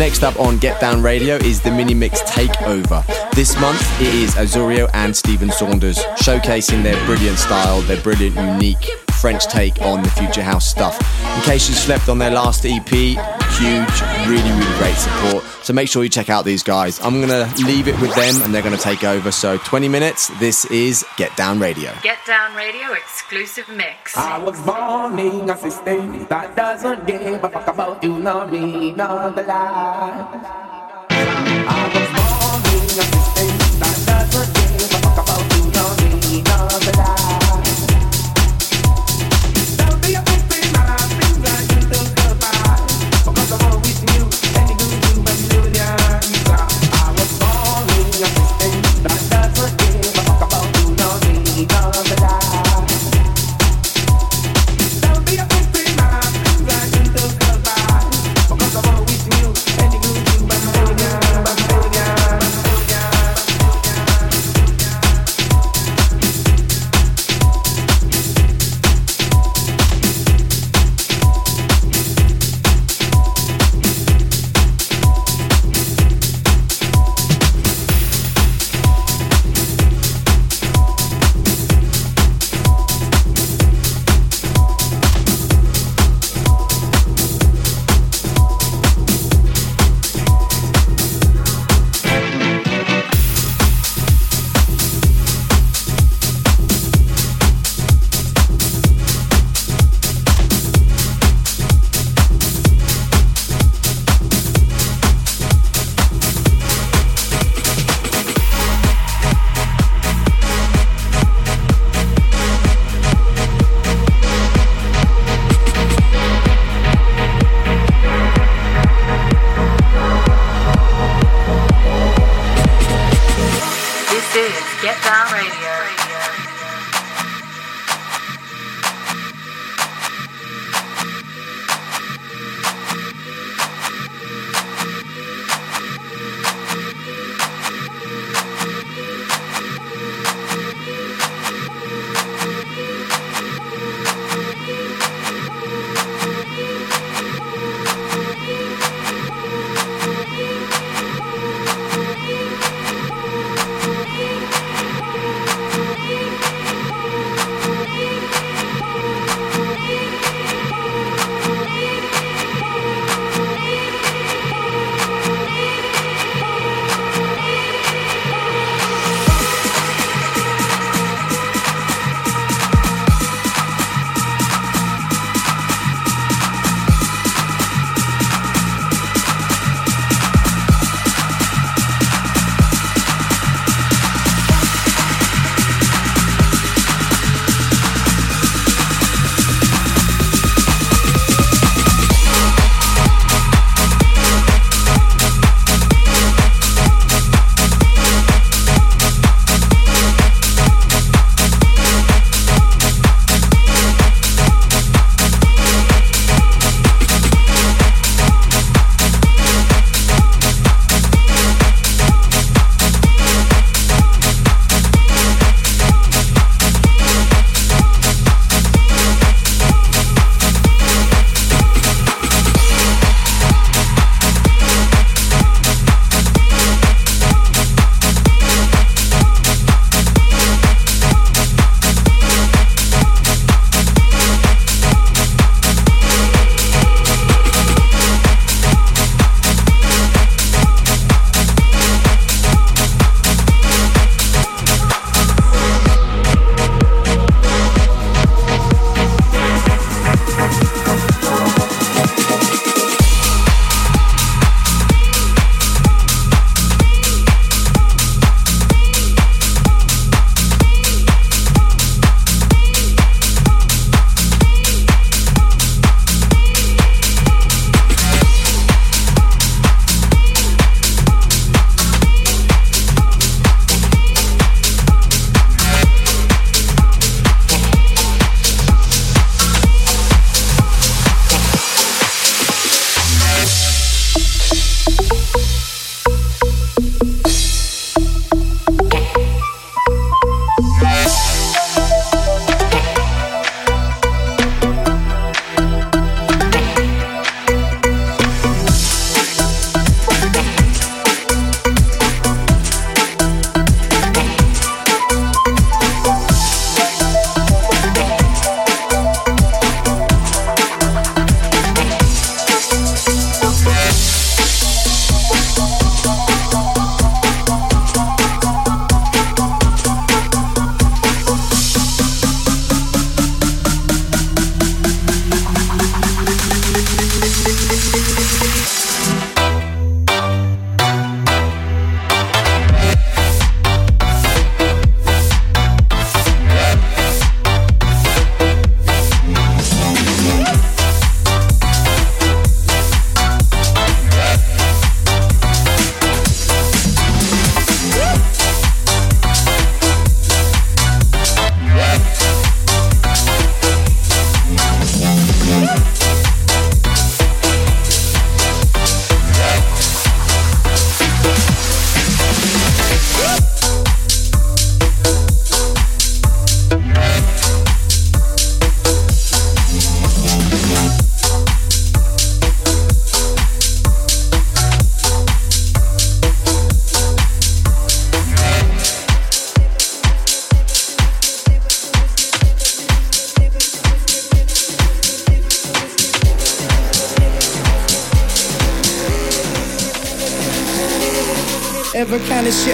Next up on Get Down Radio is the mini mix Takeover. This month it is Azurio and Stephen Saunders showcasing their brilliant style, their brilliant, unique French take on the future house stuff. In case you slept on their last EP, huge, really, really great support. So make sure you check out these guys. I'm gonna leave it with them and they're gonna take over. So 20 minutes, this is Get Down Radio. Get Down Radio exclusive mix. I was born in a system that doesn't give a fuck about you, nor me, nor the light.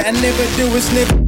I never do is live.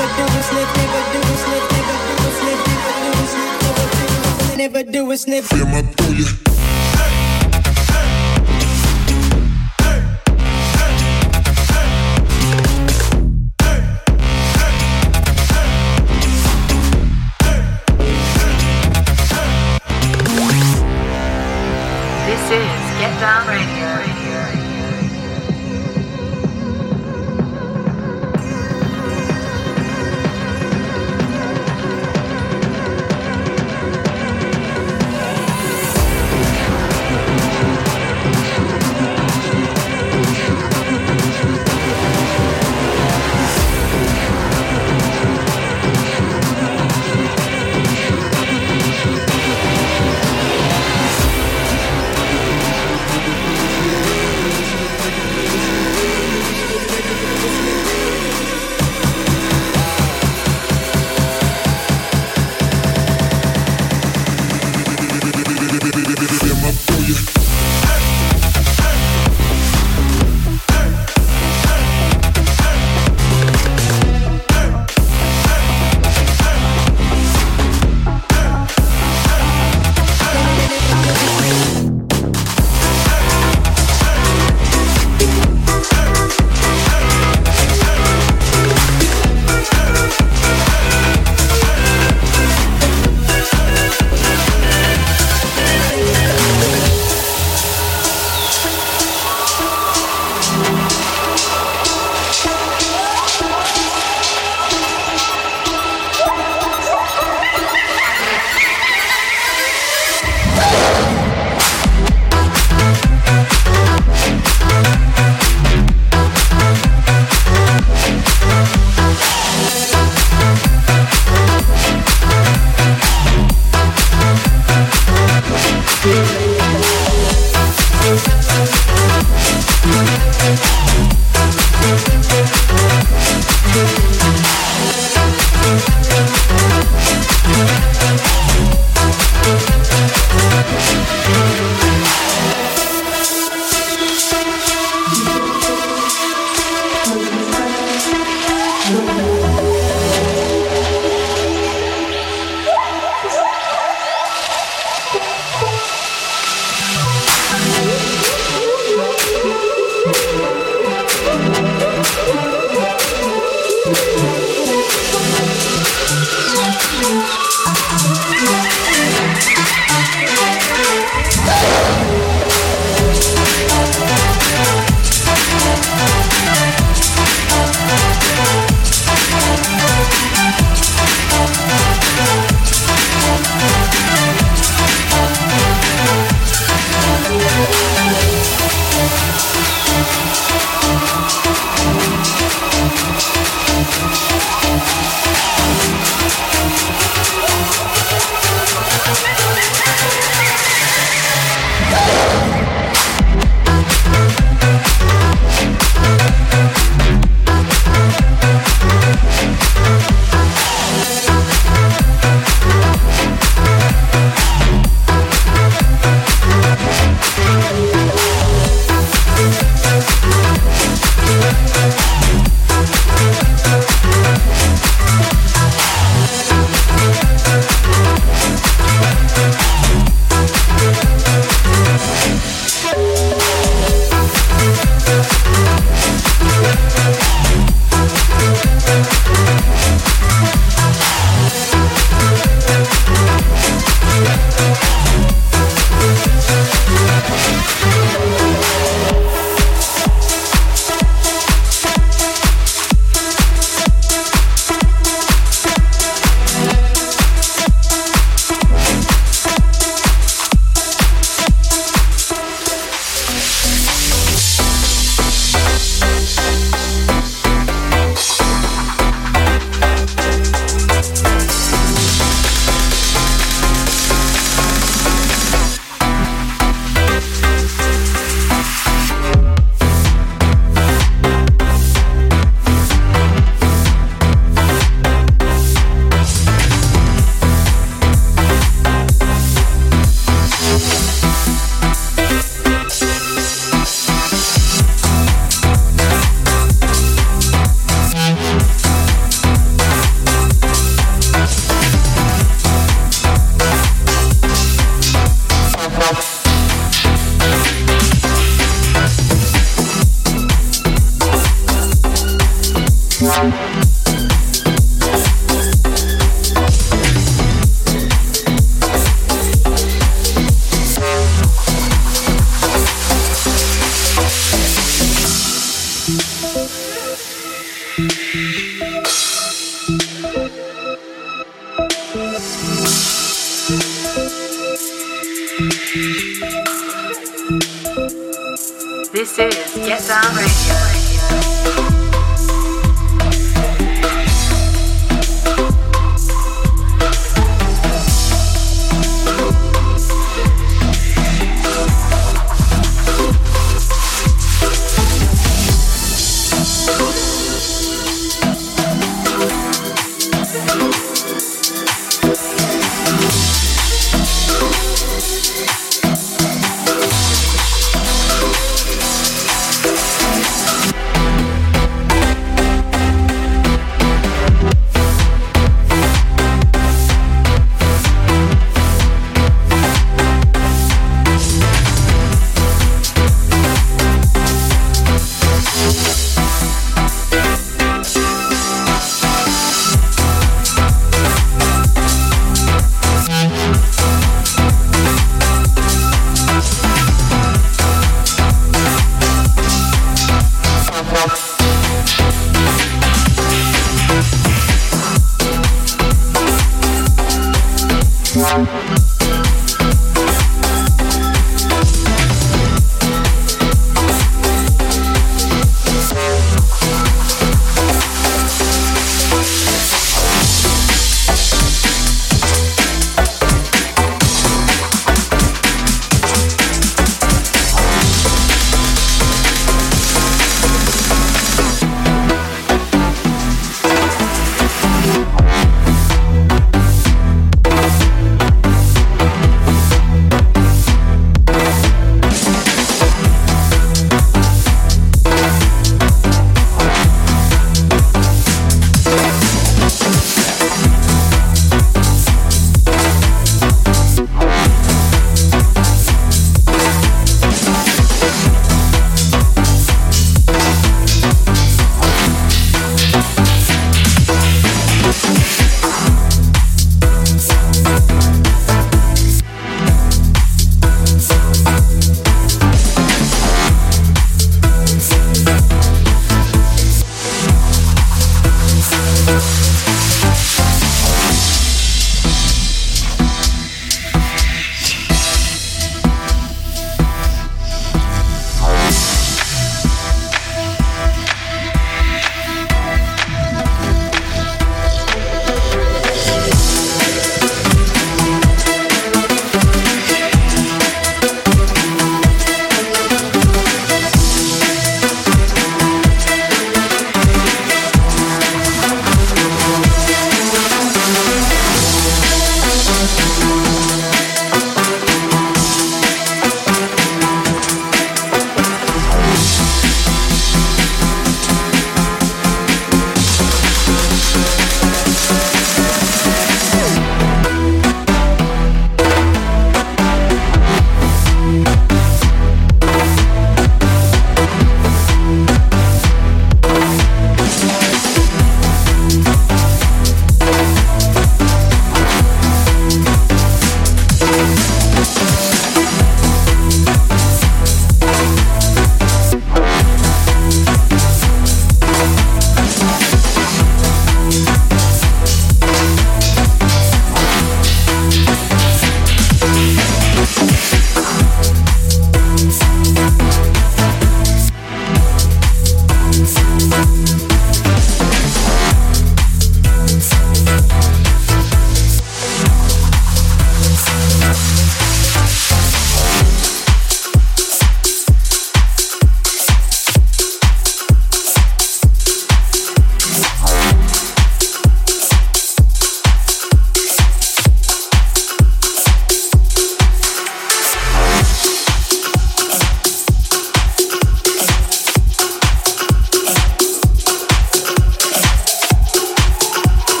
Never do a snip, Never do a snip, Never do a snip, Never do a snip, Never do a snip, Never do it, snip. Feel my pull you.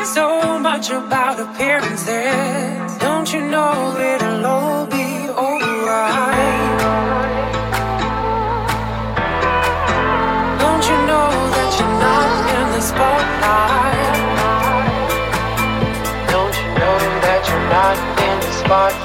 Care so much about appearances. Don't you know it'll all be alright? Don't you know that you're not in the spotlight? Don't you know that you're not in the spotlight?